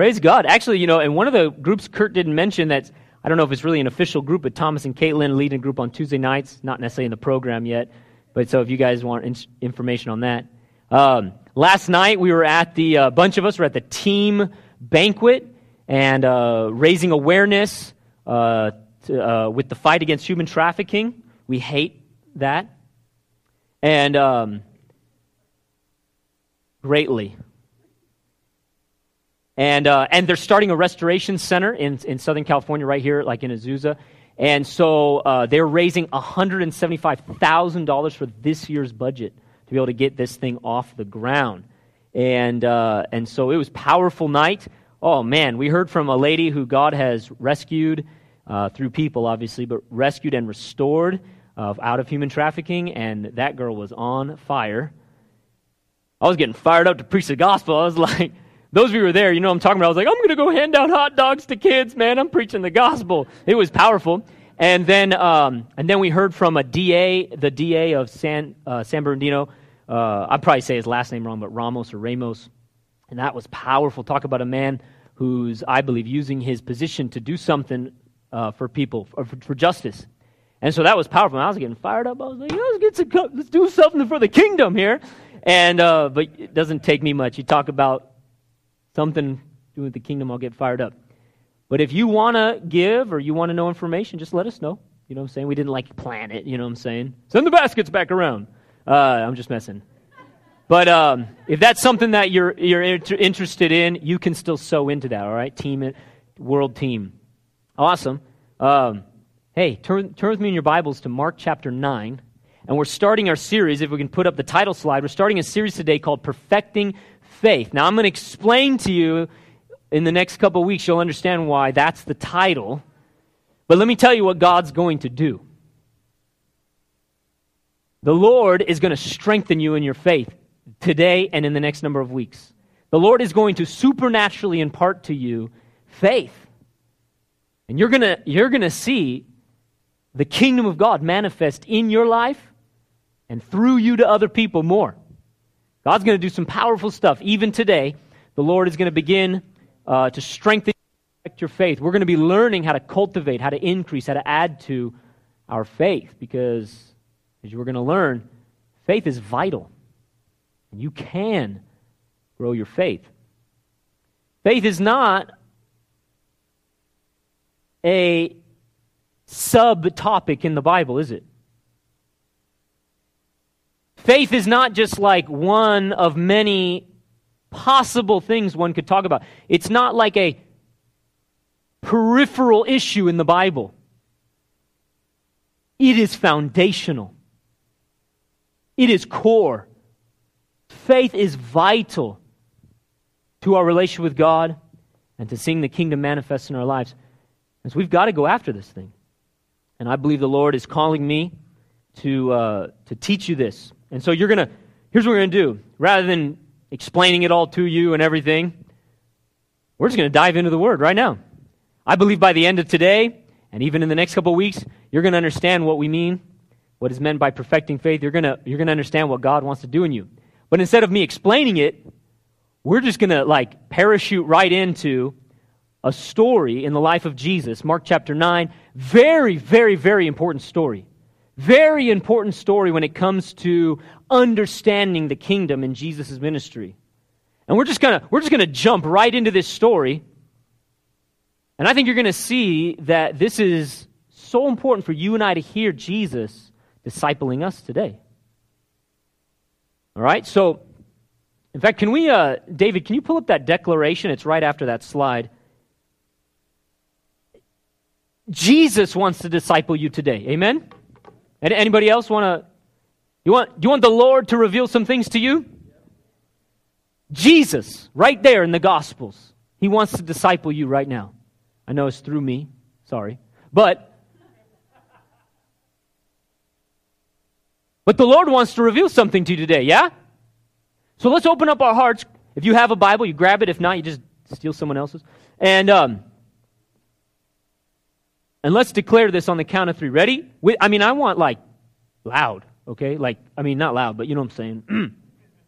Praise God. Actually, you know, and one of the groups Kurt didn't mention that I don't know if it's really an official group, but Thomas and Caitlin lead a group on Tuesday nights. Not necessarily in the program yet, but so if you guys want in- information on that. Um, last night we were at the uh, bunch of us were at the team banquet and uh, raising awareness uh, to, uh, with the fight against human trafficking. We hate that, and um, greatly. And, uh, and they're starting a restoration center in, in Southern California, right here, like in Azusa. And so uh, they're raising $175,000 for this year's budget to be able to get this thing off the ground. And, uh, and so it was powerful night. Oh, man, we heard from a lady who God has rescued uh, through people, obviously, but rescued and restored out of human trafficking. And that girl was on fire. I was getting fired up to preach the gospel. I was like, those of you who were there, you know what I'm talking about. I was like, I'm going to go hand down hot dogs to kids, man. I'm preaching the gospel. It was powerful. And then, um, and then we heard from a DA, the DA of San, uh, San Bernardino. Uh, I'd probably say his last name wrong, but Ramos or Ramos. And that was powerful. Talk about a man who's, I believe, using his position to do something uh, for people, for, for, justice. And so that was powerful. I was getting fired up. I was like, let's, get some, let's do something for the kingdom here. And, uh, but it doesn't take me much. You talk about something doing with the kingdom, I'll get fired up. But if you want to give or you want to know information, just let us know. You know what I'm saying? We didn't like plan it. You know what I'm saying? Send the baskets back around. Uh, I'm just messing. But um, if that's something that you're, you're inter- interested in, you can still sow into that, all right? Team, world team. Awesome. Um, hey, turn, turn with me in your Bibles to Mark chapter 9. And we're starting our series, if we can put up the title slide, we're starting a series today called Perfecting faith. Now, I'm going to explain to you in the next couple weeks, you'll understand why that's the title. But let me tell you what God's going to do. The Lord is going to strengthen you in your faith today and in the next number of weeks. The Lord is going to supernaturally impart to you faith. And you're going to, you're going to see the kingdom of God manifest in your life and through you to other people more. God's going to do some powerful stuff. Even today, the Lord is going to begin uh, to strengthen your faith. We're going to be learning how to cultivate, how to increase, how to add to our faith because, as we're going to learn, faith is vital. And you can grow your faith. Faith is not a subtopic in the Bible, is it? Faith is not just like one of many possible things one could talk about. It's not like a peripheral issue in the Bible, it is foundational, it is core. Faith is vital to our relationship with God and to seeing the kingdom manifest in our lives. And so we've got to go after this thing. And I believe the Lord is calling me to, uh, to teach you this. And so you're going to, here's what we're going to do. Rather than explaining it all to you and everything, we're just going to dive into the Word right now. I believe by the end of today, and even in the next couple weeks, you're going to understand what we mean, what is meant by perfecting faith. You're going to, you're going to understand what God wants to do in you. But instead of me explaining it, we're just going to like parachute right into a story in the life of Jesus, Mark chapter 9. Very, very, very important story. Very important story when it comes to understanding the kingdom in Jesus' ministry. And we're just gonna we're just gonna jump right into this story. And I think you're gonna see that this is so important for you and I to hear Jesus discipling us today. All right, so in fact, can we, uh, David, can you pull up that declaration? It's right after that slide. Jesus wants to disciple you today. Amen? Anybody else want to? You want, you want the Lord to reveal some things to you? Jesus, right there in the Gospels, He wants to disciple you right now. I know it's through me, sorry. But, but the Lord wants to reveal something to you today, yeah? So let's open up our hearts. If you have a Bible, you grab it. If not, you just steal someone else's. And, um, and let's declare this on the count of three. Ready? I mean, I want like loud, okay? Like, I mean, not loud, but you know what I'm saying.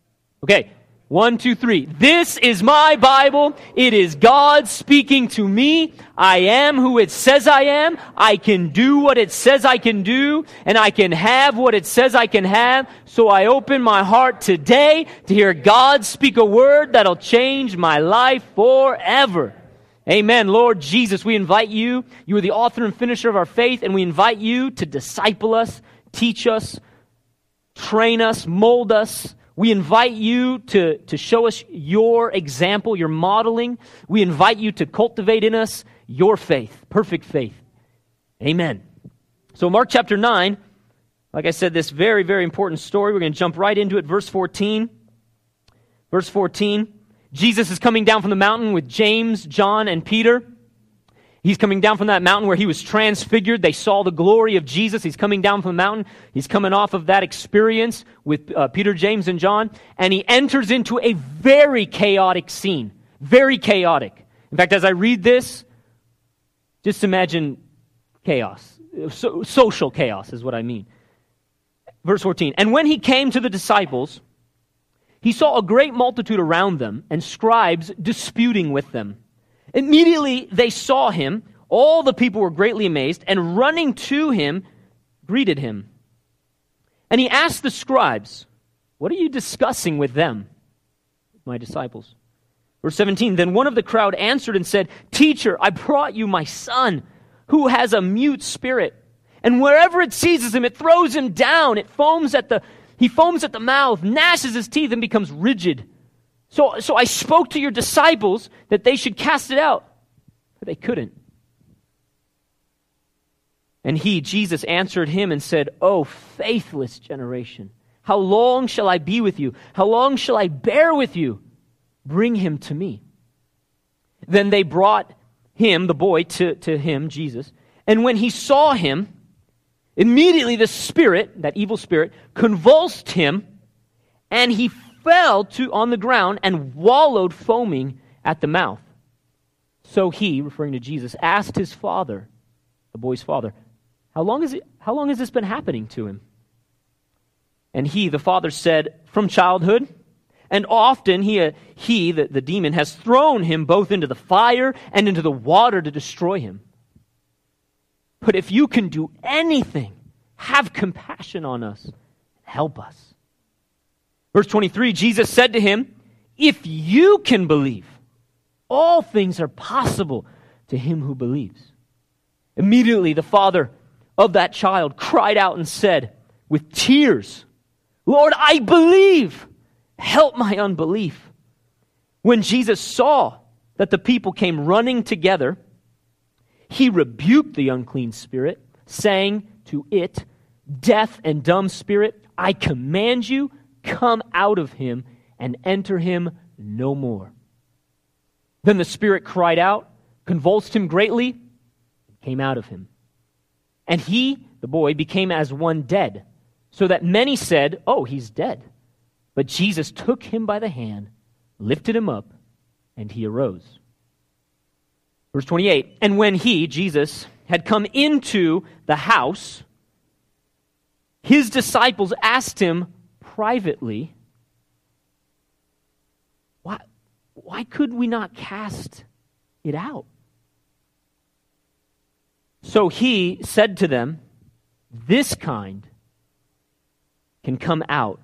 okay. One, two, three. This is my Bible. It is God speaking to me. I am who it says I am. I can do what it says I can do, and I can have what it says I can have. So I open my heart today to hear God speak a word that'll change my life forever. Amen. Lord Jesus, we invite you. You are the author and finisher of our faith, and we invite you to disciple us, teach us, train us, mold us we invite you to, to show us your example, your modeling. We invite you to cultivate in us your faith, perfect faith. Amen. So, Mark chapter 9, like I said, this very, very important story. We're going to jump right into it. Verse 14. Verse 14. Jesus is coming down from the mountain with James, John, and Peter. He's coming down from that mountain where he was transfigured. They saw the glory of Jesus. He's coming down from the mountain. He's coming off of that experience with uh, Peter, James, and John. And he enters into a very chaotic scene. Very chaotic. In fact, as I read this, just imagine chaos. So, social chaos is what I mean. Verse 14. And when he came to the disciples, he saw a great multitude around them and scribes disputing with them. Immediately they saw him. All the people were greatly amazed, and running to him, greeted him. And he asked the scribes, What are you discussing with them, my disciples? Verse 17 Then one of the crowd answered and said, Teacher, I brought you my son, who has a mute spirit. And wherever it seizes him, it throws him down. It foams at the, he foams at the mouth, gnashes his teeth, and becomes rigid. So, so I spoke to your disciples that they should cast it out, but they couldn't. And he, Jesus, answered him and said, O faithless generation, how long shall I be with you? How long shall I bear with you? Bring him to me. Then they brought him, the boy, to, to him, Jesus. And when he saw him, immediately the spirit, that evil spirit, convulsed him, and he fell to on the ground and wallowed foaming at the mouth. So he, referring to Jesus, asked his father, the boy's father, how long, is it, how long has this been happening to him? And he, the father, said, From childhood. And often he, uh, he the, the demon, has thrown him both into the fire and into the water to destroy him. But if you can do anything, have compassion on us, help us. Verse 23 Jesus said to him, If you can believe, all things are possible to him who believes. Immediately, the father of that child cried out and said, with tears, Lord, I believe. Help my unbelief. When Jesus saw that the people came running together, he rebuked the unclean spirit, saying to it, Deaf and dumb spirit, I command you come out of him and enter him no more. Then the Spirit cried out, convulsed him greatly, and came out of him. And he, the boy, became as one dead, so that many said, Oh, he's dead. But Jesus took him by the hand, lifted him up, and he arose. Verse 28 And when he, Jesus, had come into the house, his disciples asked him, privately, why, why could we not cast it out? So he said to them, This kind can come out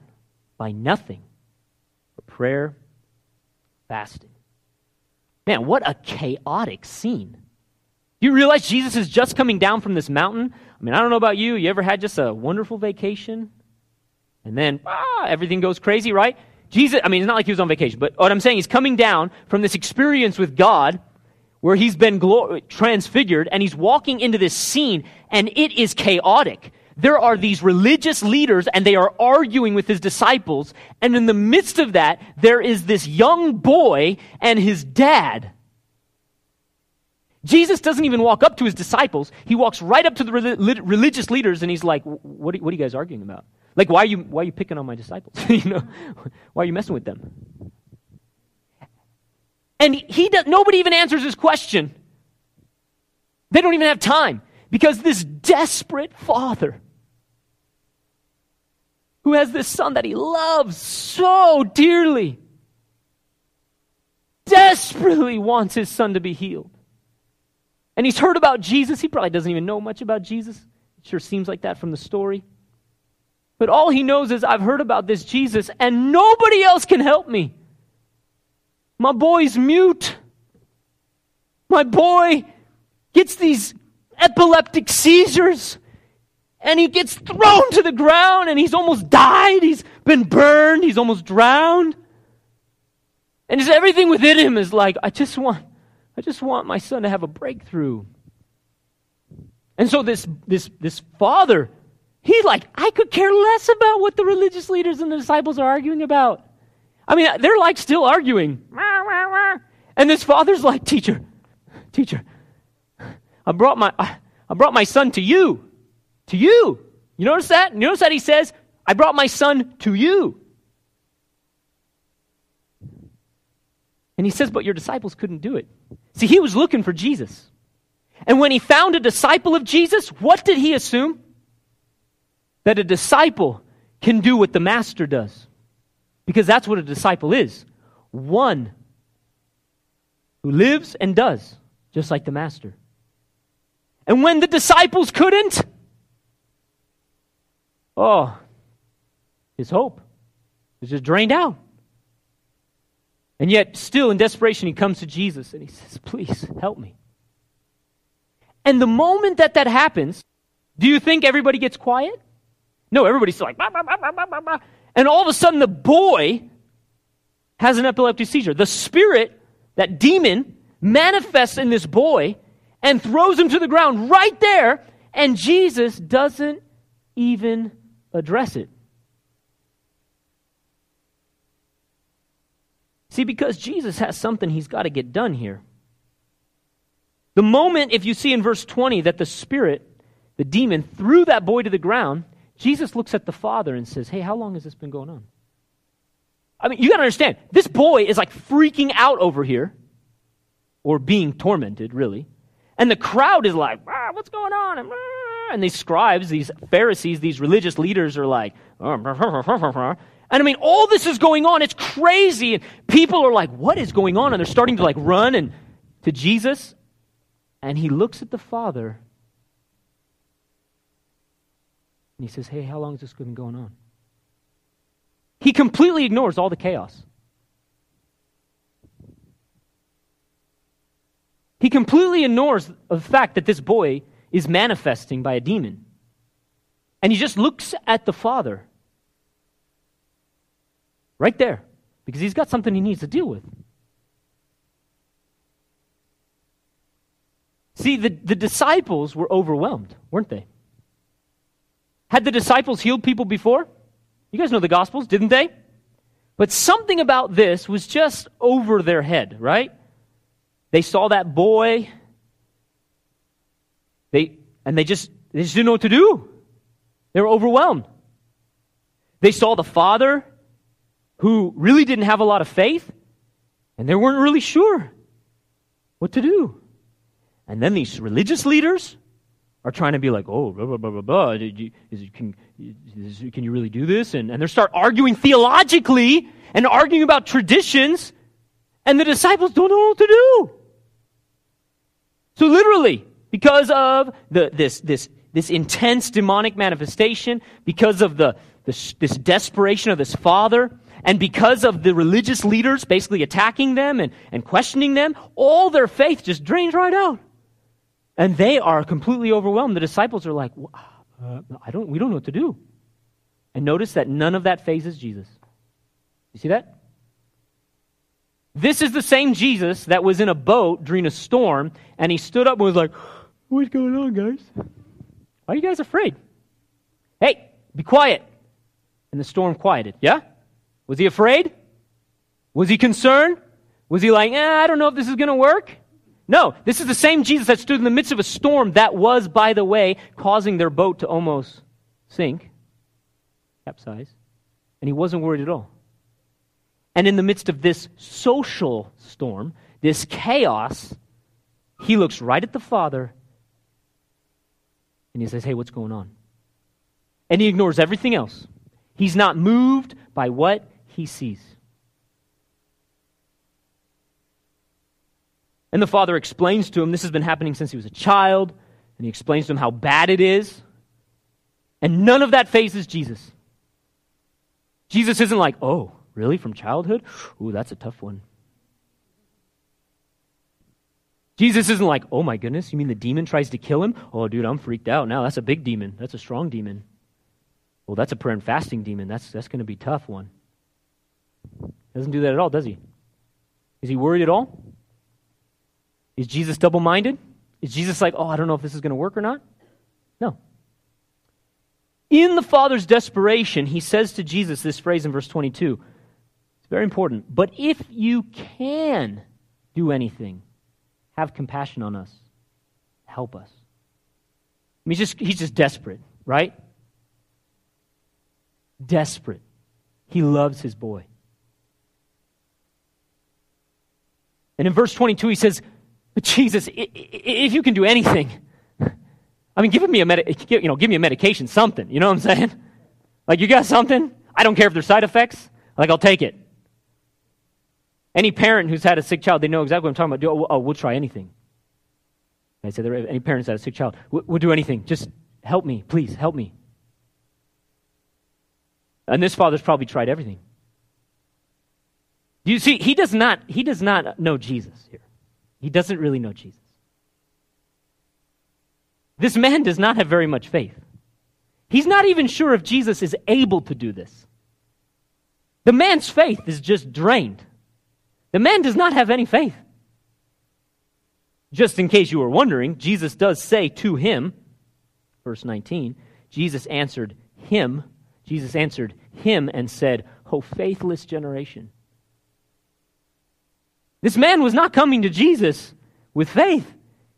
by nothing but prayer, fasting. Man, what a chaotic scene. You realize Jesus is just coming down from this mountain? I mean, I don't know about you. You ever had just a wonderful vacation? And then ah, everything goes crazy, right? Jesus, I mean, it's not like he was on vacation, but what I'm saying, he's coming down from this experience with God where he's been glor- transfigured and he's walking into this scene and it is chaotic. There are these religious leaders and they are arguing with his disciples. And in the midst of that, there is this young boy and his dad. Jesus doesn't even walk up to his disciples. He walks right up to the religious leaders and he's like, what are, what are you guys arguing about? Like, why are you, why are you picking on my disciples? you know, why are you messing with them? And he does, nobody even answers his question. They don't even have time because this desperate father who has this son that he loves so dearly desperately wants his son to be healed. And he's heard about Jesus. He probably doesn't even know much about Jesus. It sure seems like that from the story. But all he knows is, I've heard about this Jesus, and nobody else can help me. My boy's mute. My boy gets these epileptic seizures and he gets thrown to the ground and he's almost died. He's been burned. He's almost drowned. And just everything within him is like, I just want, I just want my son to have a breakthrough. And so this, this, this father, he's like, I could care less about what the religious leaders and the disciples are arguing about. I mean, they're like still arguing. And this father's like, teacher, teacher, I brought my, I brought my son to you. To you. You notice that? You notice that he says, I brought my son to you. And he says, but your disciples couldn't do it. See, he was looking for Jesus. And when he found a disciple of Jesus, what did he assume? That a disciple can do what the master does. Because that's what a disciple is one who lives and does, just like the master. And when the disciples couldn't, oh, his hope is just drained out. And yet, still in desperation, he comes to Jesus and he says, Please help me. And the moment that that happens, do you think everybody gets quiet? No, everybody's like, bah, bah, bah, and all of a sudden the boy has an epileptic seizure. The spirit, that demon, manifests in this boy and throws him to the ground right there, and Jesus doesn't even address it. See, because Jesus has something he's got to get done here. The moment, if you see in verse 20, that the spirit, the demon, threw that boy to the ground, Jesus looks at the father and says, Hey, how long has this been going on? I mean, you got to understand, this boy is like freaking out over here, or being tormented, really. And the crowd is like, ah, what's going on? And, these scribes, these Pharisees, these religious leaders are like, oh, and I mean, all this is going on. It's crazy. And people are like, what is going on? And they're starting to like run and to Jesus. And he looks at the Father and he says, Hey, how long has this been going on? He completely ignores all the chaos. He completely ignores the fact that this boy is manifesting by a demon. And he just looks at the father right there because he's got something he needs to deal with. See, the, the disciples were overwhelmed, weren't they? Had the disciples healed people before? You guys know the Gospels, didn't they? But something about this was just over their head, right? They saw that boy. They and they just they just didn't know what to do. They were overwhelmed. They saw the father who really didn't have a lot of faith, and they weren't really sure what to do. And then these religious leaders are trying to be like, oh, blah, blah, blah, blah, blah. You, is, can, is, can you really do this? And, and they start arguing theologically and arguing about traditions, and the disciples don't know what to do. So literally, because of the, this, this, this intense demonic manifestation, because of the, this, this desperation of this father, and because of the religious leaders basically attacking them and, and questioning them, all their faith just drains right out. And they are completely overwhelmed. The disciples are like, uh, I don't, we don't know what to do. And notice that none of that fazes Jesus. You see that? This is the same Jesus that was in a boat during a storm, and he stood up and was like, What's going on, guys? Why are you guys afraid? Hey, be quiet. And the storm quieted. Yeah? Was he afraid? Was he concerned? Was he like, eh, I don't know if this is going to work? No, this is the same Jesus that stood in the midst of a storm that was, by the way, causing their boat to almost sink, capsize. And he wasn't worried at all. And in the midst of this social storm, this chaos, he looks right at the Father and he says, Hey, what's going on? And he ignores everything else. He's not moved by what he sees. And the father explains to him this has been happening since he was a child, and he explains to him how bad it is. And none of that fazes Jesus. Jesus isn't like, oh, really, from childhood? Ooh, that's a tough one. Jesus isn't like, oh my goodness, you mean the demon tries to kill him? Oh, dude, I'm freaked out now. That's a big demon. That's a strong demon. Well, that's a prayer and fasting demon. That's, that's going to be tough one. Doesn't do that at all, does he? Is he worried at all? Is Jesus double minded? Is Jesus like, oh, I don't know if this is going to work or not? No. In the Father's desperation, he says to Jesus this phrase in verse 22. Very important. But if you can do anything, have compassion on us. Help us. I mean, he's just, he's just desperate, right? Desperate. He loves his boy. And in verse 22, he says, Jesus, if you can do anything, I mean, give me a med- you know, give me a medication, something. You know what I'm saying? Like, you got something? I don't care if there's side effects. Like, I'll take it. Any parent who's had a sick child, they know exactly what I'm talking about. Oh, oh we'll try anything. I said, any parents that have a sick child, we'll do anything. Just help me, please, help me. And this father's probably tried everything. You see? He does not. He does not know Jesus here. He doesn't really know Jesus. This man does not have very much faith. He's not even sure if Jesus is able to do this. The man's faith is just drained. The man does not have any faith. Just in case you were wondering, Jesus does say to him, verse 19, Jesus answered him, Jesus answered him and said, O faithless generation. This man was not coming to Jesus with faith.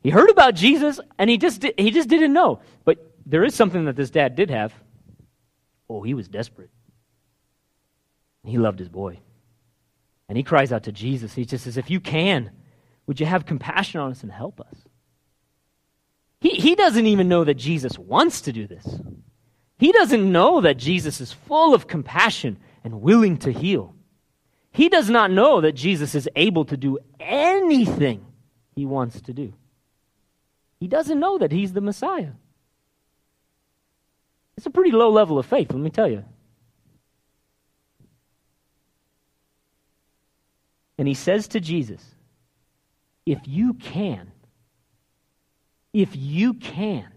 He heard about Jesus and he just, he just didn't know. But there is something that this dad did have. Oh, he was desperate. He loved his boy. And he cries out to Jesus. He just says, If you can, would you have compassion on us and help us? He, he doesn't even know that Jesus wants to do this. He doesn't know that Jesus is full of compassion and willing to heal. He does not know that Jesus is able to do anything he wants to do. He doesn't know that he's the Messiah. It's a pretty low level of faith, let me tell you. And he says to Jesus, If you can, if you can,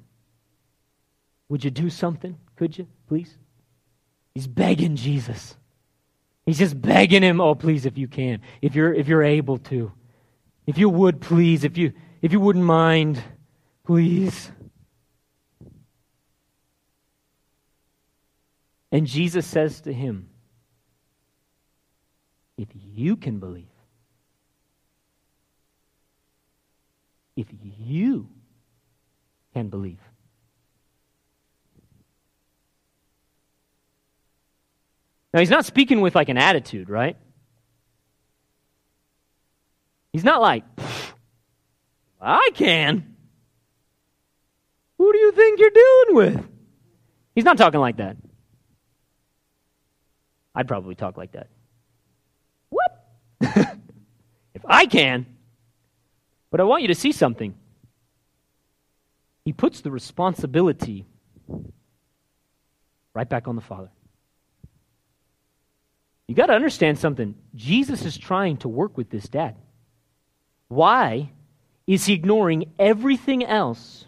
would you do something? Could you, please? He's begging Jesus. He's just begging him, oh, please, if you can, if you're, if you're able to. If you would, please, if you, if you wouldn't mind, please. And Jesus says to him, if you can believe, if you can believe, Now, he's not speaking with like an attitude, right? He's not like, I can. Who do you think you're dealing with? He's not talking like that. I'd probably talk like that. What? if I can. But I want you to see something. He puts the responsibility right back on the Father. You got to understand something. Jesus is trying to work with this dad. Why is he ignoring everything else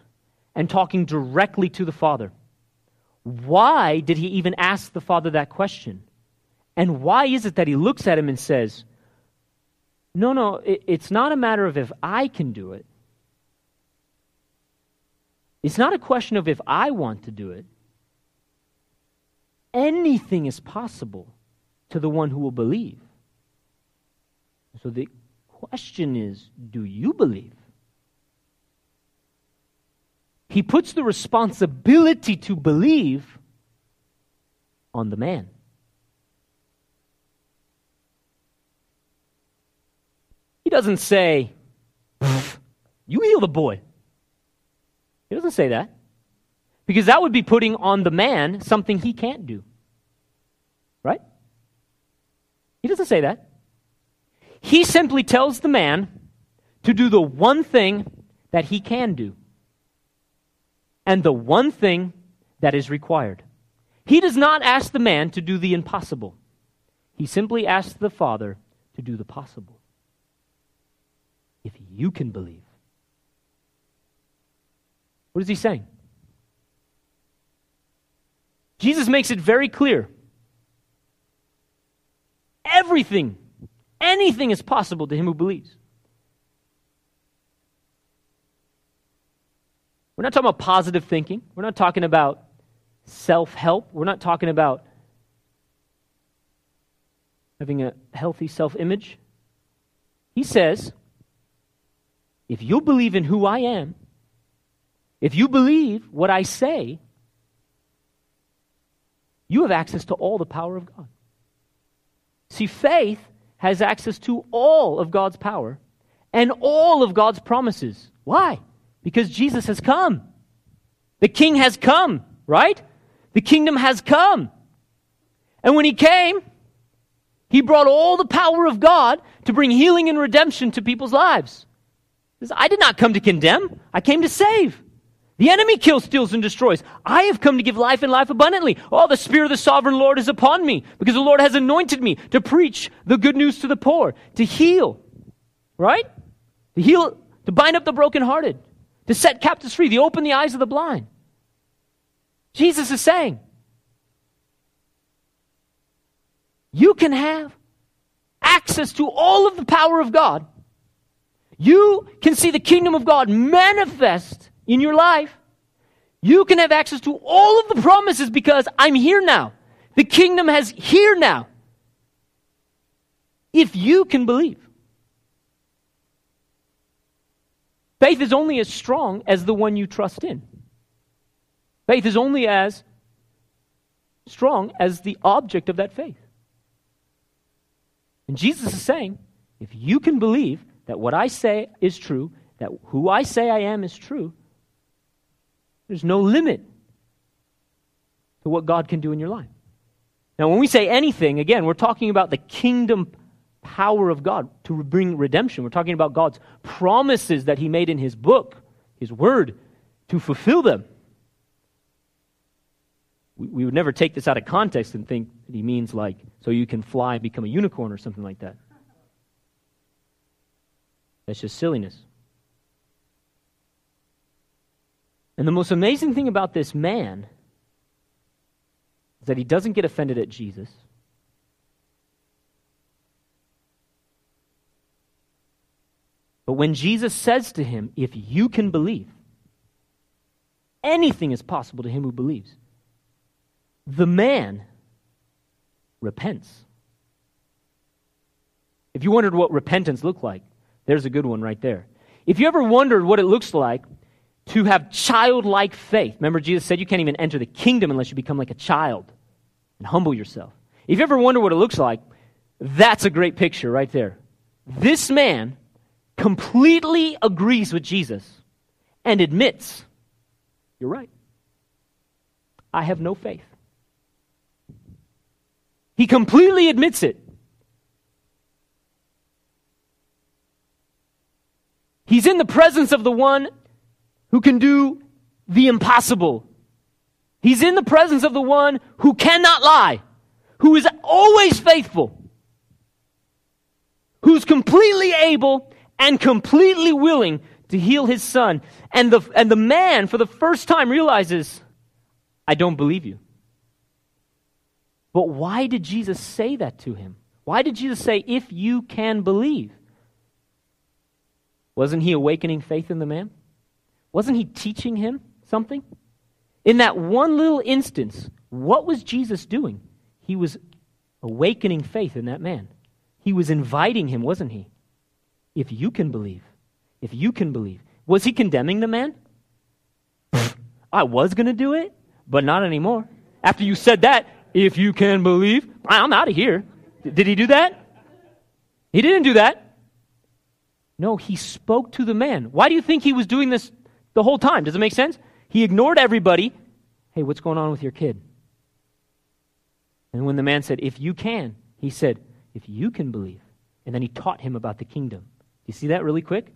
and talking directly to the father? Why did he even ask the father that question? And why is it that he looks at him and says, No, no, it's not a matter of if I can do it. It's not a question of if I want to do it. Anything is possible to the one who will believe. So the question is do you believe? He puts the responsibility to believe on the man. He doesn't say, You heal the boy. He doesn't say that. Because that would be putting on the man something he can't do. Right? He doesn't say that. He simply tells the man to do the one thing that he can do and the one thing that is required. He does not ask the man to do the impossible, he simply asks the Father to do the possible. If you can believe. What is he saying? Jesus makes it very clear. Everything, anything is possible to him who believes. We're not talking about positive thinking. We're not talking about self help. We're not talking about having a healthy self image. He says, if you believe in who I am, if you believe what I say, you have access to all the power of God. See, faith has access to all of God's power and all of God's promises. Why? Because Jesus has come. The king has come, right? The kingdom has come. And when he came, he brought all the power of God to bring healing and redemption to people's lives. I did not come to condemn, I came to save. The enemy kills, steals, and destroys. I have come to give life and life abundantly. Oh, the Spirit of the sovereign Lord is upon me because the Lord has anointed me to preach the good news to the poor, to heal, right? To heal, to bind up the brokenhearted, to set captives free, to open the eyes of the blind. Jesus is saying, you can have access to all of the power of God. You can see the kingdom of God manifest in your life. You can have access to all of the promises because I'm here now. The kingdom has here now. If you can believe. Faith is only as strong as the one you trust in. Faith is only as strong as the object of that faith. And Jesus is saying, if you can believe that what I say is true, that who I say I am is true, there's no limit to what God can do in your life. Now, when we say anything, again, we're talking about the kingdom power of God to bring redemption. We're talking about God's promises that He made in His book, His word, to fulfill them. We, would never take this out of context and think that He means like, so you can fly and become a unicorn or something like that. That's just silliness. And the most amazing thing about this man is that he doesn't get offended at Jesus. But when Jesus says to him, If you can believe, anything is possible to him who believes, the man repents. If you wondered what repentance looked like, there's a good one right there. If you ever wondered what it looks like to have childlike faith, remember Jesus said you can't even enter the kingdom unless you become like a child and humble yourself. If you ever wonder what it looks like, that's a great picture right there. This man completely agrees with Jesus and admits, You're right. I have no faith. He completely admits it. He's in the presence of the one who can do the impossible. He's in the presence of the one who cannot lie, who is always faithful, who's completely able and completely willing to heal his son. And the, and the man, for the first time, realizes, I don't believe you. But why did Jesus say that to him? Why did Jesus say, if you can believe? Wasn't he awakening faith in the man? Wasn't he teaching him something? In that one little instance, what was Jesus doing? He was awakening faith in that man. He was inviting him, wasn't he? If you can believe, if you can believe. Was he condemning the man? I was going to do it, but not anymore. After you said that, if you can believe, I'm out of here. Did he do that? He didn't do that. No, he spoke to the man. Why do you think he was doing this the whole time? Does it make sense? He ignored everybody. Hey, what's going on with your kid? And when the man said, If you can, he said, If you can believe. And then he taught him about the kingdom. You see that really quick?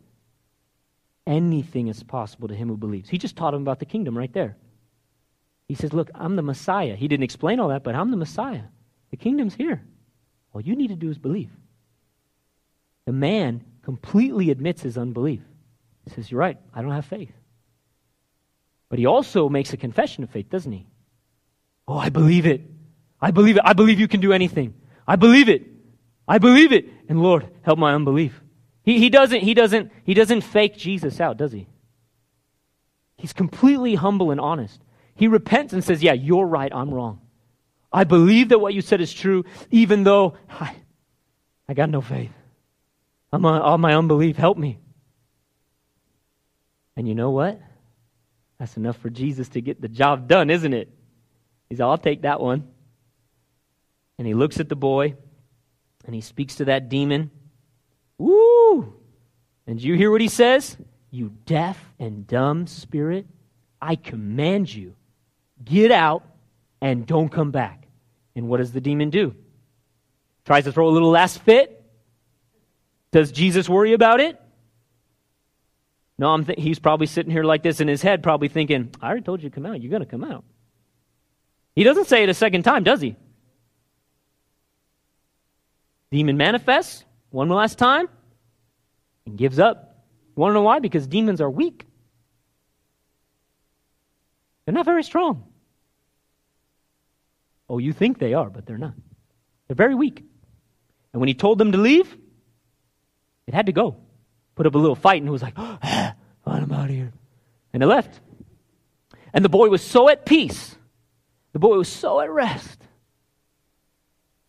anything is possible to him who believes. He just taught him about the kingdom right there. He says, Look, I'm the Messiah. He didn't explain all that, but I'm the Messiah. The kingdom's here. All you need to do is believe. The man completely admits his unbelief. He says, You're right, I don't have faith. But he also makes a confession of faith, doesn't he? Oh, I believe it. I believe it. I believe you can do anything. I believe it. I believe it. And Lord, help my unbelief. He, he doesn't, he doesn't, he doesn't fake Jesus out, does he? He's completely humble and honest. He repents and says, Yeah, you're right, I'm wrong. I believe that what you said is true, even though I, I got no faith. I'm on, all my unbelief. Help me. And you know what? That's enough for Jesus to get the job done, isn't it? He's, I'll take that one. And he looks at the boy and he speaks to that demon. Woo! And you hear what he says? You deaf and dumb spirit, I command you, get out and don't come back. And what does the demon do? Tries to throw a little last fit. Does Jesus worry about it? No, I'm th- he's probably sitting here like this in his head, probably thinking, I already told you to come out. You're going to come out. He doesn't say it a second time, does he? Demon manifests one last time and gives up. You want to know why? Because demons are weak. They're not very strong. Oh, you think they are, but they're not. They're very weak. And when he told them to leave, it had to go. Put up a little fight, and it was like, oh, I'm out of here. And it left. And the boy was so at peace. The boy was so at rest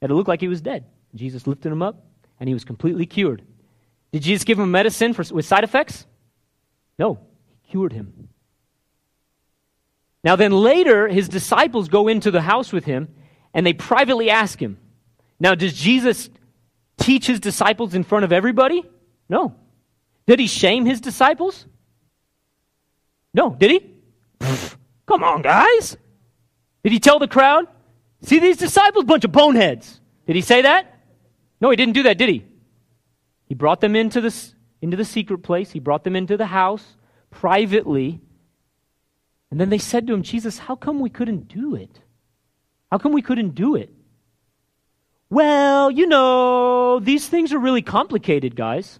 that it looked like he was dead. Jesus lifted him up, and he was completely cured. Did Jesus give him medicine for, with side effects? No, he cured him. Now, then later, his disciples go into the house with him and they privately ask him. Now, does Jesus teach his disciples in front of everybody? No. Did he shame his disciples? No. Did he? Pfft, come on, guys. Did he tell the crowd? See these disciples, bunch of boneheads. Did he say that? No, he didn't do that, did he? He brought them into, this, into the secret place. He brought them into the house privately and then they said to him, Jesus, how come we couldn't do it? How come we couldn't do it? Well, you know, these things are really complicated, guys.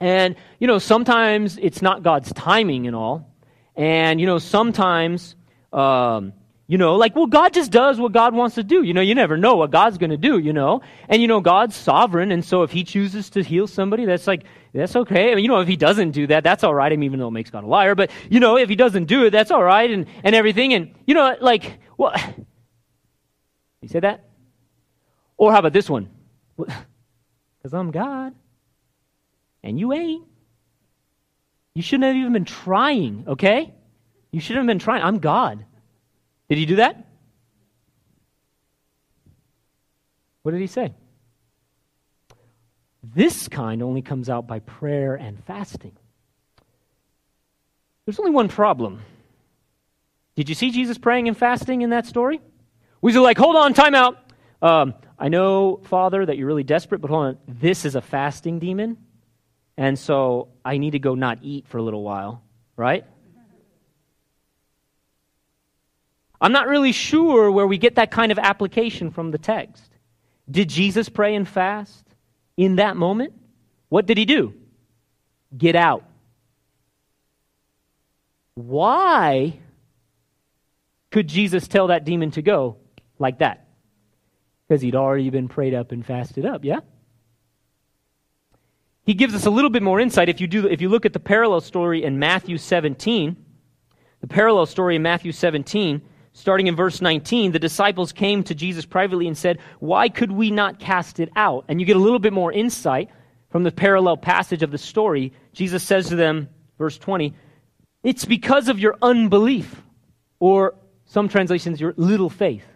And, you know, sometimes it's not God's timing and all. And, you know, sometimes, um, you know, like, well, God just does what God wants to do. You know, you never know what God's going to do, you know. And, you know, God's sovereign. And so if he chooses to heal somebody, that's like, that's okay. I mean, you know, if he doesn't do that, that's all right. I mean, even though it makes God a liar. But, you know, if he doesn't do it, that's all right and, and everything. And, you know, like, well, you say that? Or how about this one? Because I'm God. And you ain't. You shouldn't have even been trying, okay? You shouldn't have been trying. I'm God. Did he do that? What did he say? This kind only comes out by prayer and fasting. There's only one problem. Did you see Jesus praying and fasting in that story? Was he like, hold on, time out. Um, I know, Father, that you're really desperate, but hold on. This is a fasting demon. And so I need to go not eat for a little while, right? I'm not really sure where we get that kind of application from the text. Did Jesus pray and fast in that moment? What did he do? Get out. Why could Jesus tell that demon to go like that? Because he'd already been prayed up and fasted up, yeah? He gives us a little bit more insight if you do if you look at the parallel story in Matthew 17. The parallel story in Matthew 17 Starting in verse 19, the disciples came to Jesus privately and said, Why could we not cast it out? And you get a little bit more insight from the parallel passage of the story. Jesus says to them, verse 20, It's because of your unbelief, or some translations, your little faith.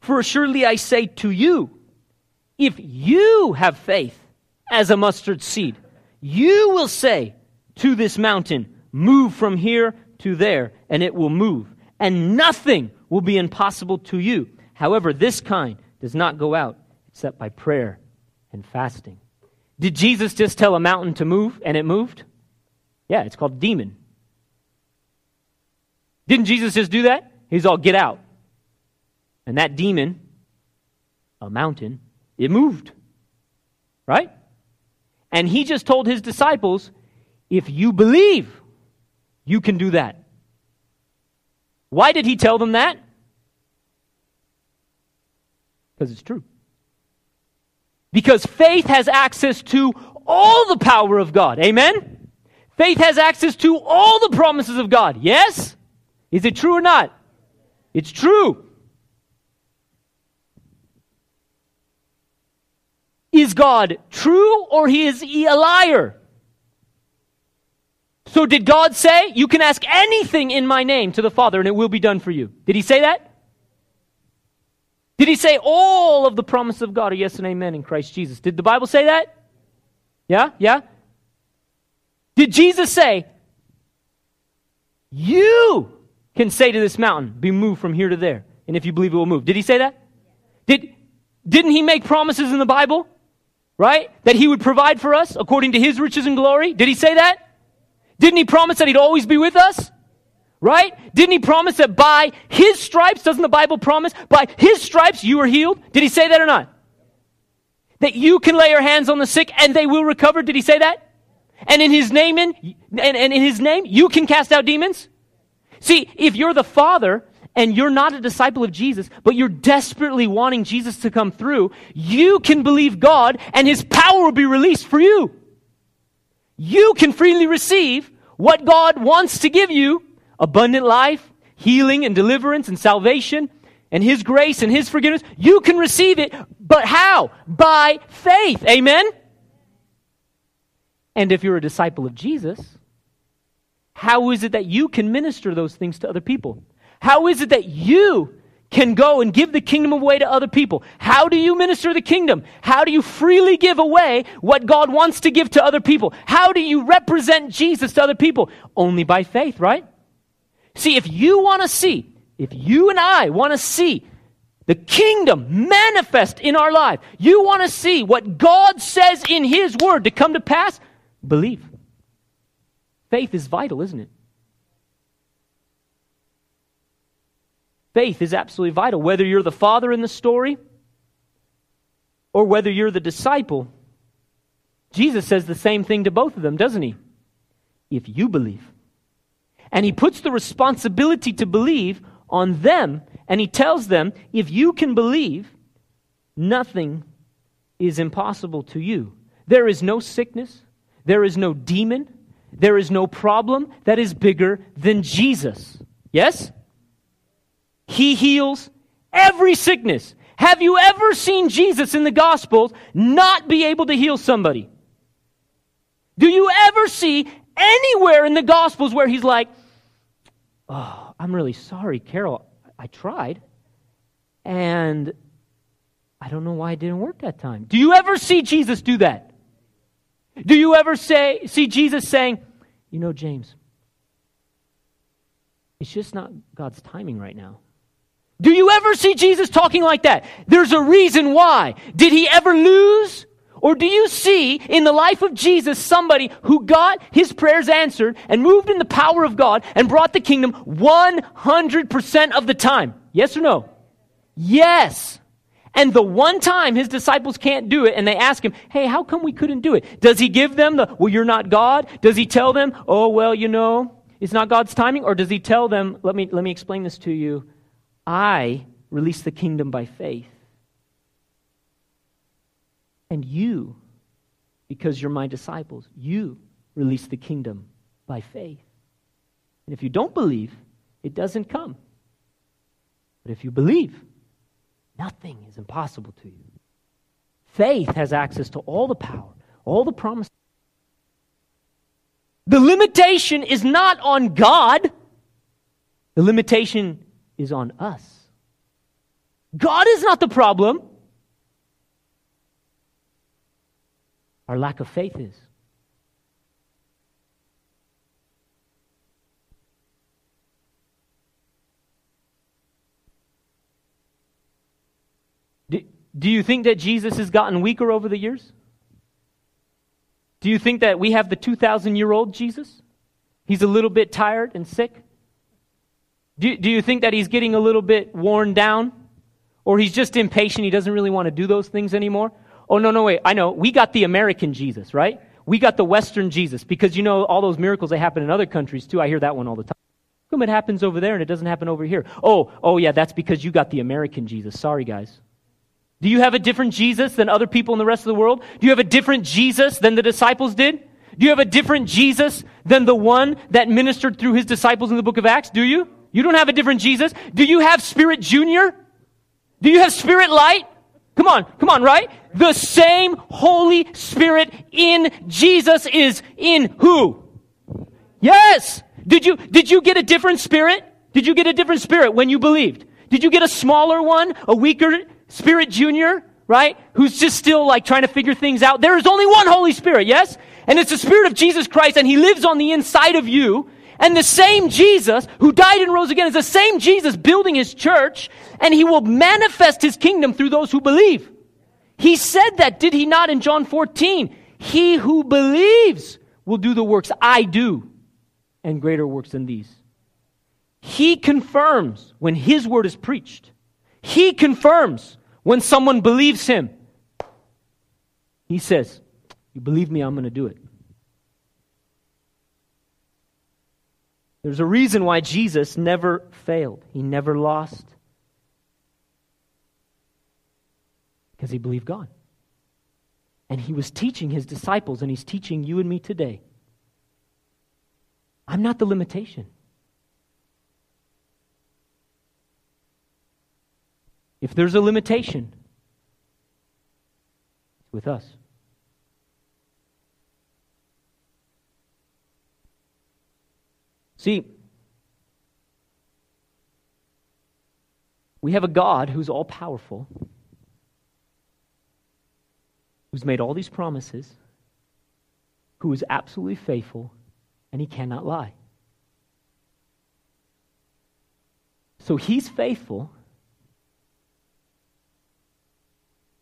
For surely I say to you, if you have faith as a mustard seed, you will say to this mountain, Move from here to there, and it will move and nothing will be impossible to you. However, this kind does not go out except by prayer and fasting. Did Jesus just tell a mountain to move and it moved? Yeah, it's called demon. Didn't Jesus just do that? He's all, get out. And that demon, a mountain, it moved. Right? And he just told his disciples, if you believe, you can do that. Why did he tell them that? Because it's true. Because faith has access to all the power of God. Amen? Faith has access to all the promises of God. Yes? Is it true or not? It's true. Is God true or he is he a liar? So did God say, you can ask anything in my name to the Father and it will be done for you? Did he say that? Did he say all of the promise of God are yes and amen in Christ Jesus? Did the Bible say that? Yeah? Yeah? Did Jesus say, you can say to this mountain, be moved from here to there, and if you believe it will move? Did he say that? Did, didn't he make promises in the Bible? Right? That he would provide for us according to his riches and glory? Did he say that? Didn't he promise that he'd always be with us? Right? Didn't he promise that by his stripes, doesn't the Bible promise, by his stripes you are healed? Did he say that or not? That you can lay your hands on the sick and they will recover. Did he say that? And in his name, in, and, and in his name, you can cast out demons? See, if you're the father and you're not a disciple of Jesus, but you're desperately wanting Jesus to come through, you can believe God and his power will be released for you. You can freely receive what God wants to give you abundant life, healing and deliverance and salvation and His grace and His forgiveness. You can receive it, but how? By faith. Amen? And if you're a disciple of Jesus, how is it that you can minister those things to other people? How is it that you can go and give the kingdom away to other people? How do you minister the kingdom? How do you freely give away what God wants to give to other people? How do you represent Jesus to other people? Only by faith, right? See, if you want to see, if you and I want to see the kingdom manifest in our life, you want to see what God says in His Word to come to pass, believe. Faith is vital, isn't it? Faith is absolutely vital. Whether you're the father in the story or whether you're the disciple, Jesus says the same thing to both of them, doesn't he? If you believe. And he puts the responsibility to believe on them. And he tells them, if you can believe, nothing is impossible to you. There is no sickness, there is no demon, there is no problem that is bigger than Jesus. Yes? He heals every sickness. Have you ever seen Jesus in the Gospels not be able to heal somebody? Do you ever see anywhere in the Gospels where he's like, Oh, I'm really sorry, Carol. I tried. And I don't know why it didn't work that time. Do you ever see Jesus do that? Do you ever say, see Jesus saying, You know, James, it's just not God's timing right now. Do you ever see Jesus talking like that? There's a reason why. Did he ever lose? Or do you see in the life of Jesus somebody who got his prayers answered and moved in the power of God and brought the kingdom 100% of the time? Yes or no? Yes. And the one time his disciples can't do it and they ask him, hey, how come we couldn't do it? Does he give them the, well, you're not God? Does he tell them, oh, well, you know, it's not God's timing? Or does he tell them, let me, let me explain this to you. I release the kingdom by faith. And you, because you're my disciples, you release the kingdom by faith. And if you don't believe, it doesn't come. But if you believe, nothing is impossible to you. Faith has access to all the power, all the promises. The limitation is not on God, the limitation is on us. God is not the problem. our lack of faith is. Do, do you think that Jesus has gotten weaker over the years? Do you think that we have the 2,000 year old Jesus? He's a little bit tired and sick? Do, do you think that he's getting a little bit worn down? Or he's just impatient, he doesn't really want to do those things anymore? Oh, no, no, wait, I know. We got the American Jesus, right? We got the Western Jesus because you know all those miracles that happen in other countries too. I hear that one all the time. Come it happens over there and it doesn't happen over here? Oh, oh yeah, that's because you got the American Jesus. Sorry, guys. Do you have a different Jesus than other people in the rest of the world? Do you have a different Jesus than the disciples did? Do you have a different Jesus than the one that ministered through his disciples in the book of Acts? Do you? You don't have a different Jesus. Do you have Spirit Junior? Do you have Spirit Light? Come on, come on, right? The same Holy Spirit in Jesus is in who? Yes. Did you, did you get a different spirit? Did you get a different spirit when you believed? Did you get a smaller one? A weaker spirit junior? Right? Who's just still like trying to figure things out? There is only one Holy Spirit, yes? And it's the Spirit of Jesus Christ and He lives on the inside of you. And the same Jesus who died and rose again is the same Jesus building his church, and he will manifest his kingdom through those who believe. He said that, did he not, in John 14? He who believes will do the works I do, and greater works than these. He confirms when his word is preached. He confirms when someone believes him. He says, You believe me, I'm going to do it. There's a reason why Jesus never failed, he never lost. Because he believed God. And he was teaching his disciples, and he's teaching you and me today. I'm not the limitation. If there's a limitation, it's with us. See, we have a God who's all powerful, who's made all these promises, who is absolutely faithful, and he cannot lie. So he's faithful,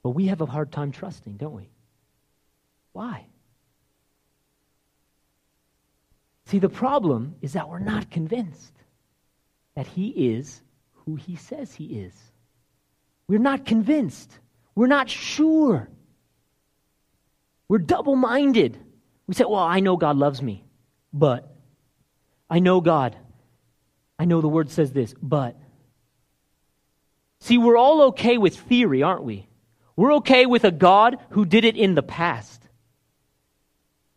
but we have a hard time trusting, don't we? Why? See, the problem is that we're not convinced that he is who he says he is. We're not convinced. We're not sure. We're double minded. We say, Well, I know God loves me, but I know God. I know the word says this, but. See, we're all okay with theory, aren't we? We're okay with a God who did it in the past.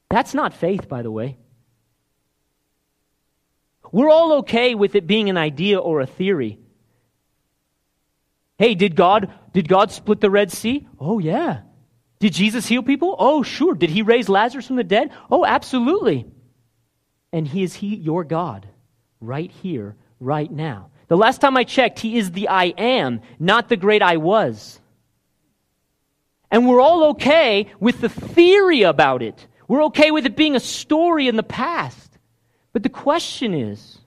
That's not faith, by the way. We're all okay with it being an idea or a theory. Hey, did God did God split the Red Sea? Oh yeah. Did Jesus heal people? Oh, sure. Did he raise Lazarus from the dead? Oh, absolutely. And he is he your God right here, right now. The last time I checked, he is the I am, not the great I was. And we're all okay with the theory about it. We're okay with it being a story in the past. But the question is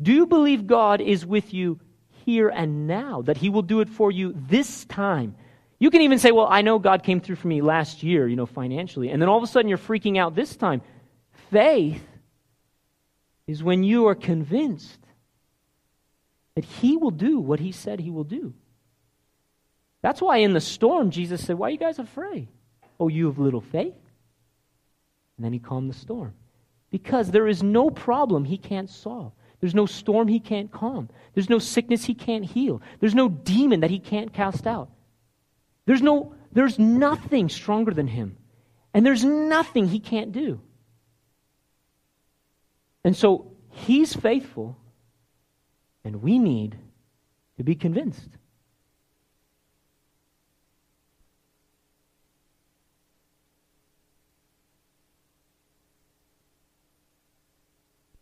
do you believe God is with you here and now, that He will do it for you this time? You can even say, Well, I know God came through for me last year, you know, financially. And then all of a sudden you're freaking out this time. Faith is when you are convinced that He will do what He said He will do. That's why in the storm, Jesus said, Why are you guys afraid? Oh, you have little faith? And then He calmed the storm. Because there is no problem he can't solve. There's no storm he can't calm. There's no sickness he can't heal. There's no demon that he can't cast out. There's, no, there's nothing stronger than him. And there's nothing he can't do. And so he's faithful, and we need to be convinced.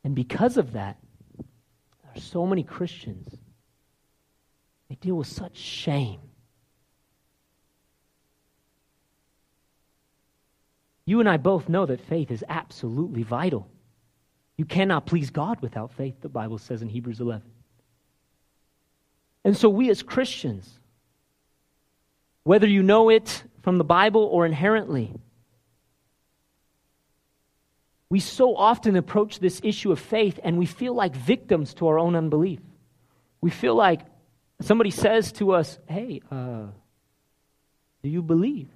And because of that, there are so many Christians, they deal with such shame. You and I both know that faith is absolutely vital. You cannot please God without faith, the Bible says in Hebrews 11. And so, we as Christians, whether you know it from the Bible or inherently, we so often approach this issue of faith and we feel like victims to our own unbelief. We feel like somebody says to us, Hey, uh, do you believe?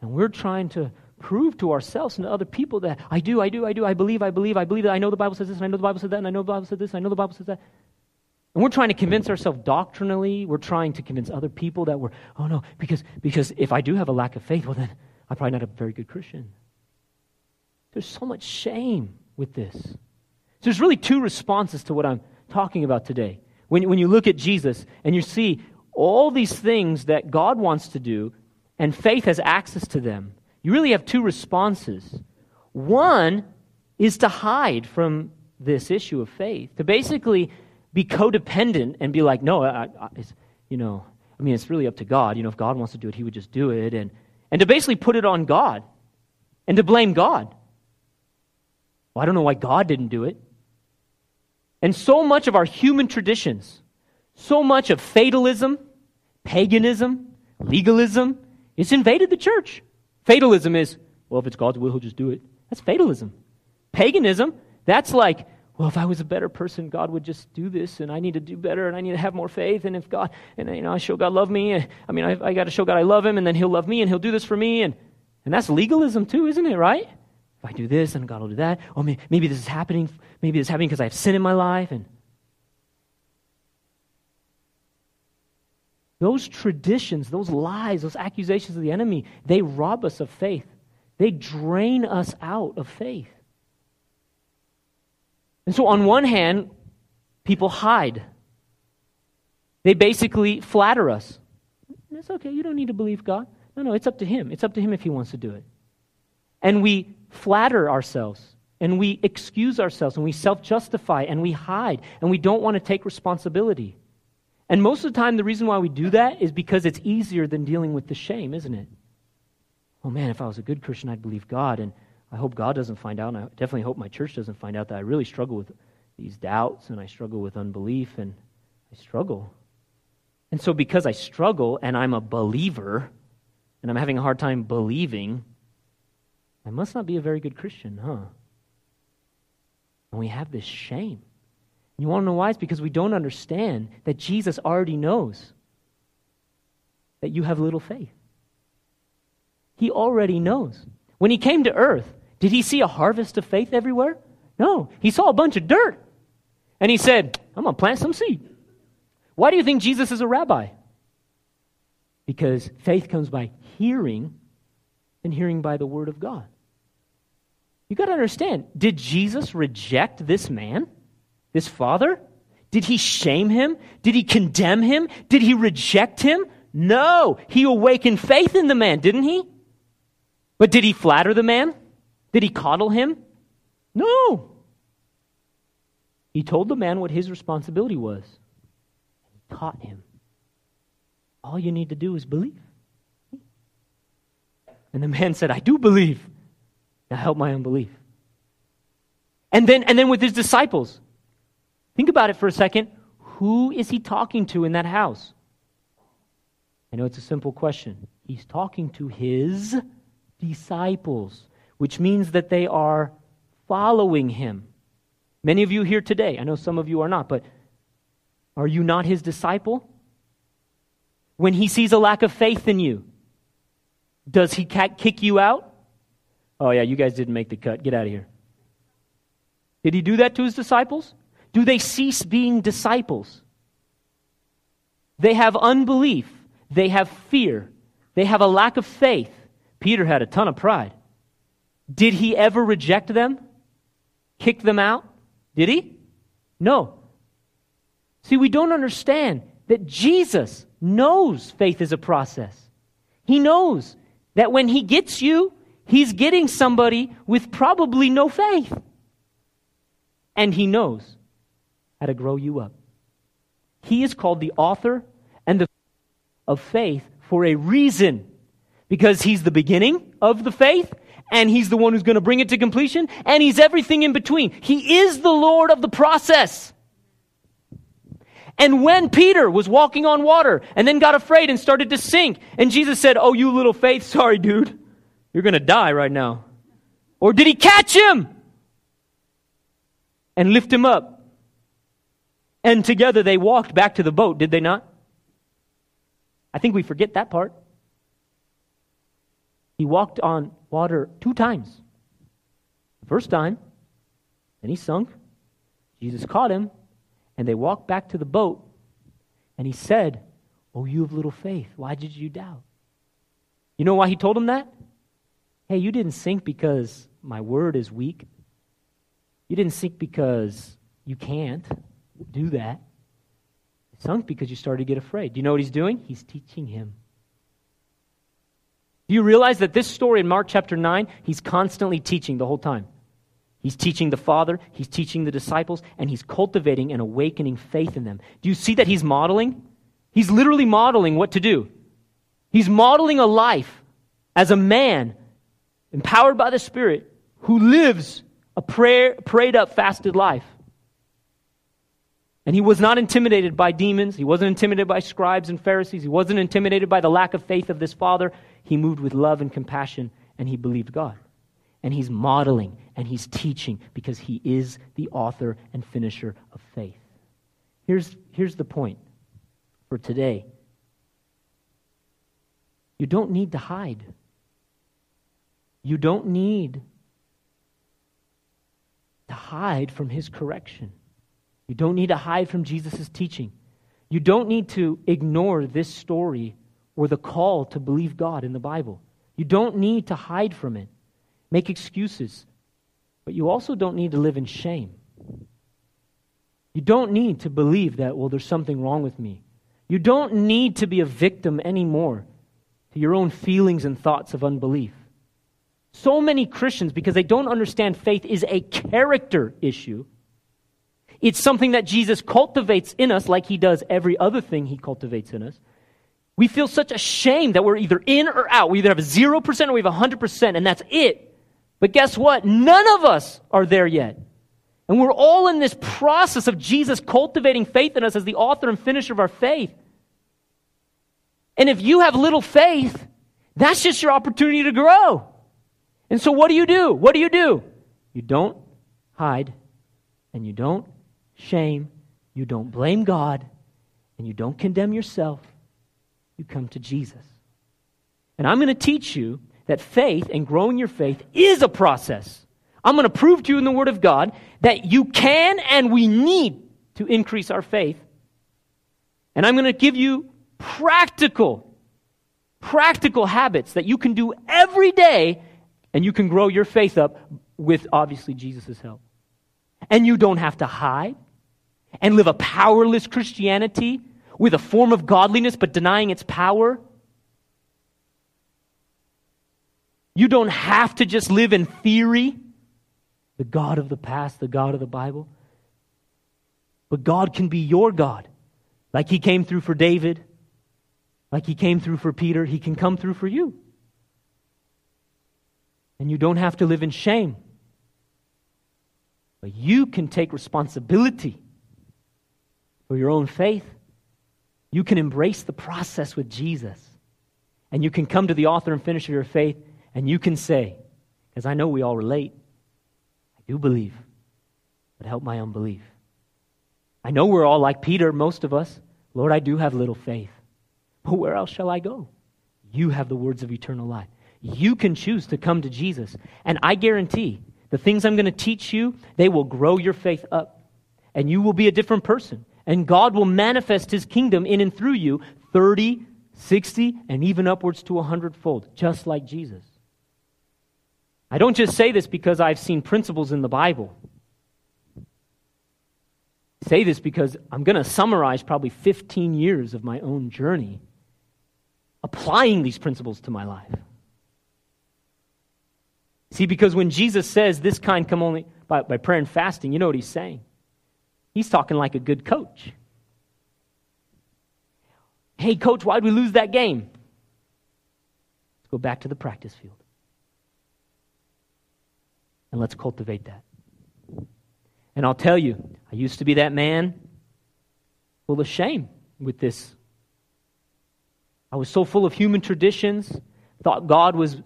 And we're trying to prove to ourselves and to other people that I do, I do, I do, I believe, I believe, I believe that I know the Bible says this, and I know the Bible says that, and I know the Bible says this, and I know the Bible says that. And we're trying to convince ourselves doctrinally, we're trying to convince other people that we're, oh no, because, because if I do have a lack of faith, well then I'm probably not a very good Christian. There's so much shame with this. So there's really two responses to what I'm talking about today. When, when you look at Jesus and you see all these things that God wants to do, and faith has access to them, you really have two responses. One is to hide from this issue of faith, to basically be codependent and be like, no, I, I, you know, I mean, it's really up to God. You know, if God wants to do it, He would just do it. And, and to basically put it on God and to blame God. Well, I don't know why God didn't do it. And so much of our human traditions, so much of fatalism, paganism, legalism, it's invaded the church. Fatalism is, well, if it's God's will, he'll just do it. That's fatalism. Paganism, that's like, well, if I was a better person, God would just do this, and I need to do better, and I need to have more faith. And if God, and you know, I show God love me. I mean, I, I got to show God I love Him, and then He'll love me, and He'll do this for me. And and that's legalism too, isn't it? Right? If I do this, then God will do that. Or maybe, maybe this is happening. Maybe this is happening because I have sin in my life, and Those traditions, those lies, those accusations of the enemy, they rob us of faith. They drain us out of faith. And so, on one hand, people hide. They basically flatter us. It's okay, you don't need to believe God. No, no, it's up to Him. It's up to Him if He wants to do it. And we flatter ourselves, and we excuse ourselves, and we self justify, and we hide, and we don't want to take responsibility. And most of the time, the reason why we do that is because it's easier than dealing with the shame, isn't it? Oh man, if I was a good Christian, I'd believe God. And I hope God doesn't find out. And I definitely hope my church doesn't find out that I really struggle with these doubts and I struggle with unbelief and I struggle. And so, because I struggle and I'm a believer and I'm having a hard time believing, I must not be a very good Christian, huh? And we have this shame. You want to know why? It's because we don't understand that Jesus already knows that you have little faith. He already knows. When he came to earth, did he see a harvest of faith everywhere? No. He saw a bunch of dirt. And he said, I'm going to plant some seed. Why do you think Jesus is a rabbi? Because faith comes by hearing, and hearing by the word of God. You got to understand did Jesus reject this man? This father? Did he shame him? Did he condemn him? Did he reject him? No. He awakened faith in the man, didn't he? But did he flatter the man? Did he coddle him? No. He told the man what his responsibility was. He taught him. All you need to do is believe. And the man said, I do believe. Now help my unbelief. And then, and then with his disciples, Think about it for a second. Who is he talking to in that house? I know it's a simple question. He's talking to his disciples, which means that they are following him. Many of you here today, I know some of you are not, but are you not his disciple? When he sees a lack of faith in you, does he kick you out? Oh, yeah, you guys didn't make the cut. Get out of here. Did he do that to his disciples? do they cease being disciples? They have unbelief, they have fear, they have a lack of faith. Peter had a ton of pride. Did he ever reject them? Kick them out? Did he? No. See, we don't understand that Jesus knows faith is a process. He knows that when he gets you, he's getting somebody with probably no faith. And he knows how to grow you up. He is called the author and the of faith for a reason. Because he's the beginning of the faith, and he's the one who's going to bring it to completion, and he's everything in between. He is the Lord of the process. And when Peter was walking on water and then got afraid and started to sink, and Jesus said, Oh, you little faith, sorry, dude, you're going to die right now. Or did he catch him? and lift him up. And together they walked back to the boat, did they not? I think we forget that part. He walked on water two times. The first time, then he sunk. Jesus caught him, and they walked back to the boat, and he said, Oh, you of little faith, why did you doubt? You know why he told him that? Hey, you didn't sink because my word is weak. You didn't sink because you can't do that. You sunk because you started to get afraid. Do you know what he's doing? He's teaching him. Do you realize that this story in Mark chapter 9, he's constantly teaching the whole time? He's teaching the Father, he's teaching the disciples, and he's cultivating and awakening faith in them. Do you see that he's modeling? He's literally modeling what to do. He's modeling a life as a man empowered by the Spirit who lives a prayer, prayed up, fasted life. And he was not intimidated by demons. He wasn't intimidated by scribes and Pharisees. He wasn't intimidated by the lack of faith of this father. He moved with love and compassion, and he believed God. And he's modeling and he's teaching because he is the author and finisher of faith. Here's, here's the point for today you don't need to hide, you don't need to hide from his correction. You don't need to hide from Jesus' teaching. You don't need to ignore this story or the call to believe God in the Bible. You don't need to hide from it, make excuses, but you also don't need to live in shame. You don't need to believe that, well, there's something wrong with me. You don't need to be a victim anymore to your own feelings and thoughts of unbelief. So many Christians, because they don't understand faith is a character issue, it's something that Jesus cultivates in us like he does every other thing he cultivates in us. We feel such a shame that we're either in or out. We either have 0% or we have 100%, and that's it. But guess what? None of us are there yet. And we're all in this process of Jesus cultivating faith in us as the author and finisher of our faith. And if you have little faith, that's just your opportunity to grow. And so, what do you do? What do you do? You don't hide, and you don't shame, you don't blame God, and you don't condemn yourself you come to Jesus. And I'm going to teach you that faith and growing your faith is a process. I'm going to prove to you in the Word of God that you can and we need to increase our faith. And I'm going to give you practical, practical habits that you can do every day and you can grow your faith up with obviously Jesus' help. And you don't have to hide and live a powerless Christianity with a form of godliness but denying its power. You don't have to just live in theory, the God of the past, the God of the Bible. But God can be your God. Like He came through for David, like He came through for Peter, He can come through for you. And you don't have to live in shame. But you can take responsibility for your own faith you can embrace the process with Jesus. And you can come to the author and finisher of your faith and you can say, because I know we all relate, I do believe, but help my unbelief. I know we're all like Peter, most of us. Lord, I do have little faith. But where else shall I go? You have the words of eternal life. You can choose to come to Jesus. And I guarantee the things I'm going to teach you, they will grow your faith up. And you will be a different person. And God will manifest his kingdom in and through you 30, 60, and even upwards to a hundredfold, just like Jesus. I don't just say this because I've seen principles in the Bible. I say this because I'm going to summarize probably 15 years of my own journey applying these principles to my life. See, because when Jesus says this kind come only by, by prayer and fasting, you know what he's saying? He's talking like a good coach. Hey, coach, why'd we lose that game? Let's go back to the practice field. And let's cultivate that. And I'll tell you, I used to be that man full of shame with this. I was so full of human traditions, thought God was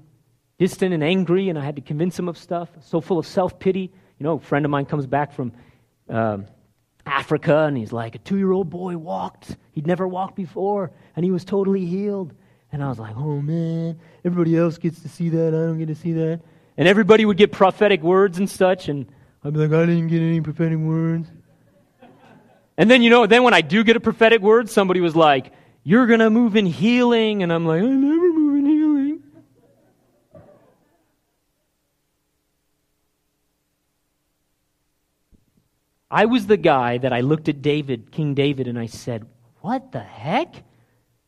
distant and angry, and I had to convince him of stuff. So full of self pity. You know, a friend of mine comes back from um, Africa, and he's like, a two year old boy walked. He'd never walked before, and he was totally healed. And I was like, oh man, everybody else gets to see that. I don't get to see that. And everybody would get prophetic words and such, and I'd be like, I didn't get any prophetic words. And then, you know, then when I do get a prophetic word, somebody was like, You're going to move in healing. And I'm like, I never move in healing. I was the guy that I looked at David, King David, and I said, What the heck?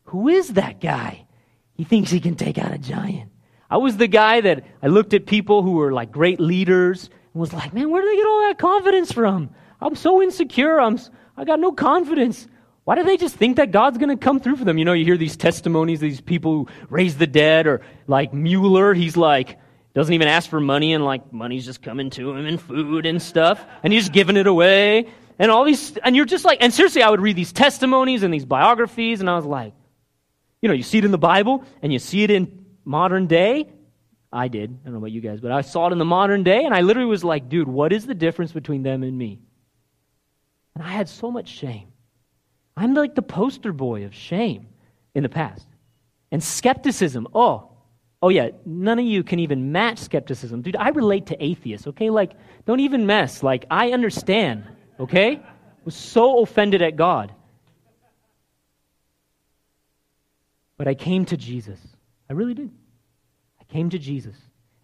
Who is that guy? He thinks he can take out a giant. I was the guy that I looked at people who were like great leaders and was like, man, where do they get all that confidence from? I'm so insecure. I'm, I got no confidence. Why do they just think that God's going to come through for them? You know, you hear these testimonies, these people who raise the dead, or like Mueller, he's like, doesn't even ask for money, and like money's just coming to him and food and stuff, and he's giving it away. And all these, and you're just like, and seriously, I would read these testimonies and these biographies, and I was like, you know, you see it in the Bible, and you see it in modern day. I did. I don't know about you guys, but I saw it in the modern day, and I literally was like, dude, what is the difference between them and me? And I had so much shame. I'm like the poster boy of shame in the past. And skepticism. Oh, oh yeah, none of you can even match skepticism. Dude, I relate to atheists, okay? Like, don't even mess. Like, I understand, okay? I was so offended at God. But I came to Jesus. I really did. I came to Jesus.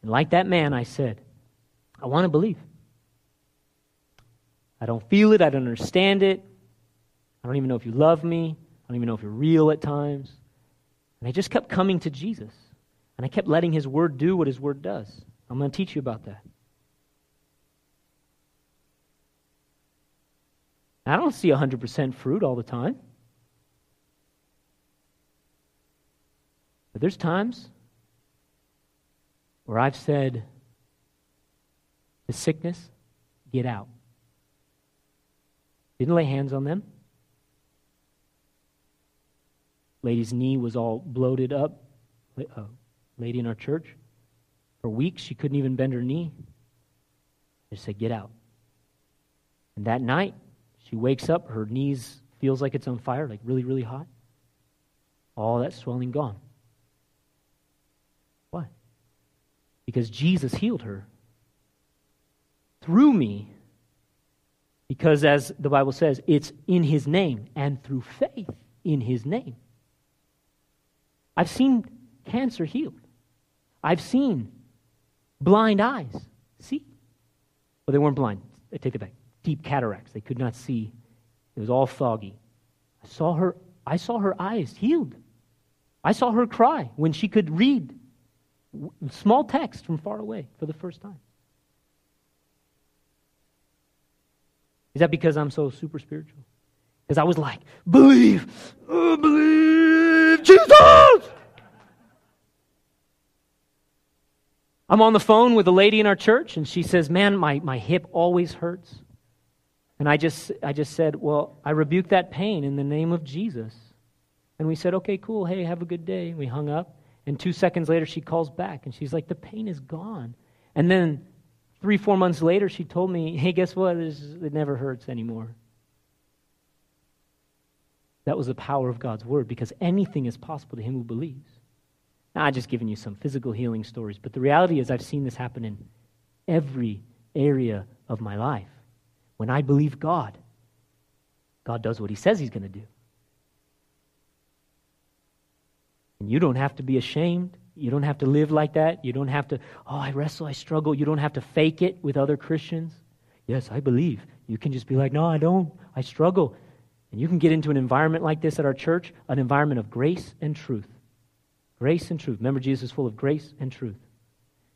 And like that man, I said, I want to believe. I don't feel it. I don't understand it. I don't even know if you love me. I don't even know if you're real at times. And I just kept coming to Jesus. And I kept letting his word do what his word does. I'm going to teach you about that. I don't see 100% fruit all the time. But there's times where I've said, the sickness, get out. Didn't lay hands on them. Lady's knee was all bloated up. A lady in our church. For weeks, she couldn't even bend her knee. Just said, Get out. And that night, she wakes up, her knees feels like it's on fire, like really, really hot. All that swelling gone. Why? Because Jesus healed her. Through me, because, as the Bible says, it's in His name and through faith in His name. I've seen cancer healed. I've seen blind eyes see. Well, they weren't blind. I take it back. Deep cataracts. They could not see. It was all foggy. I saw her. I saw her eyes healed. I saw her cry when she could read small text from far away for the first time. Is that because I'm so super spiritual? Because I was like, believe, oh, believe Jesus. I'm on the phone with a lady in our church, and she says, Man, my, my hip always hurts. And I just, I just said, Well, I rebuke that pain in the name of Jesus. And we said, Okay, cool. Hey, have a good day. We hung up. And two seconds later, she calls back, and she's like, The pain is gone. And then Three, four months later, she told me, hey, guess what? it never hurts anymore. That was the power of God's word because anything is possible to him who believes. Now, I've just given you some physical healing stories, but the reality is, I've seen this happen in every area of my life. When I believe God, God does what he says he's going to do. And you don't have to be ashamed. You don't have to live like that. You don't have to, oh, I wrestle, I struggle. You don't have to fake it with other Christians. Yes, I believe. You can just be like, no, I don't. I struggle. And you can get into an environment like this at our church, an environment of grace and truth. Grace and truth. Remember, Jesus is full of grace and truth.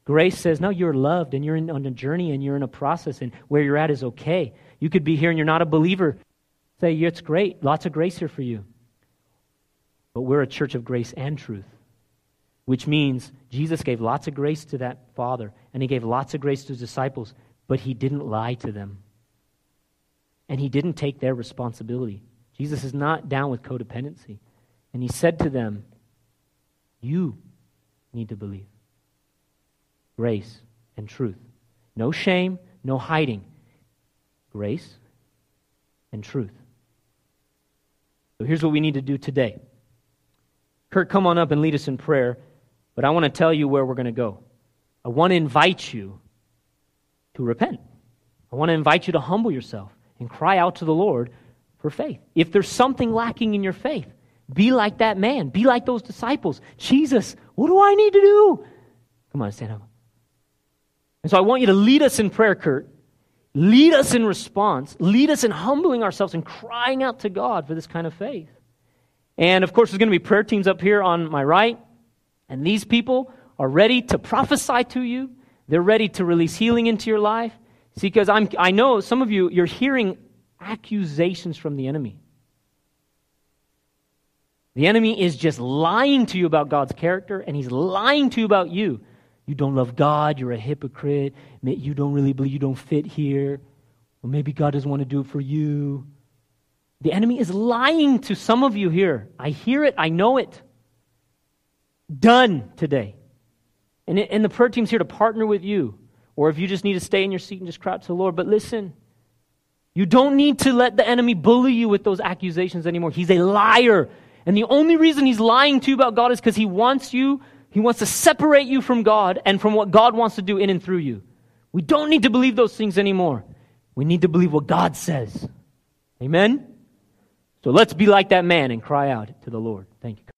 Grace says, no, you're loved and you're in, on a journey and you're in a process, and where you're at is okay. You could be here and you're not a believer. Say, it's great. Lots of grace here for you. But we're a church of grace and truth which means Jesus gave lots of grace to that father, and he gave lots of grace to his disciples, but he didn't lie to them. And he didn't take their responsibility. Jesus is not down with codependency. And he said to them, You need to believe. Grace and truth. No shame, no hiding. Grace and truth. So here's what we need to do today. Kurt, come on up and lead us in prayer, but I want to tell you where we're going to go. I want to invite you to repent. I want to invite you to humble yourself and cry out to the Lord for faith. If there's something lacking in your faith, be like that man. Be like those disciples. Jesus, what do I need to do? Come on, stand up. And so I want you to lead us in prayer, Kurt. Lead us in response. Lead us in humbling ourselves and crying out to God for this kind of faith. And of course, there's going to be prayer teams up here on my right. And these people are ready to prophesy to you. They're ready to release healing into your life. See, because I'm, I know some of you, you're hearing accusations from the enemy. The enemy is just lying to you about God's character, and he's lying to you about you. You don't love God, you're a hypocrite, you don't really believe you don't fit here, or maybe God doesn't want to do it for you. The enemy is lying to some of you here. I hear it, I know it. Done today. And, it, and the prayer team's here to partner with you. Or if you just need to stay in your seat and just cry out to the Lord. But listen, you don't need to let the enemy bully you with those accusations anymore. He's a liar. And the only reason he's lying to you about God is because he wants you, he wants to separate you from God and from what God wants to do in and through you. We don't need to believe those things anymore. We need to believe what God says. Amen? So let's be like that man and cry out to the Lord. Thank you.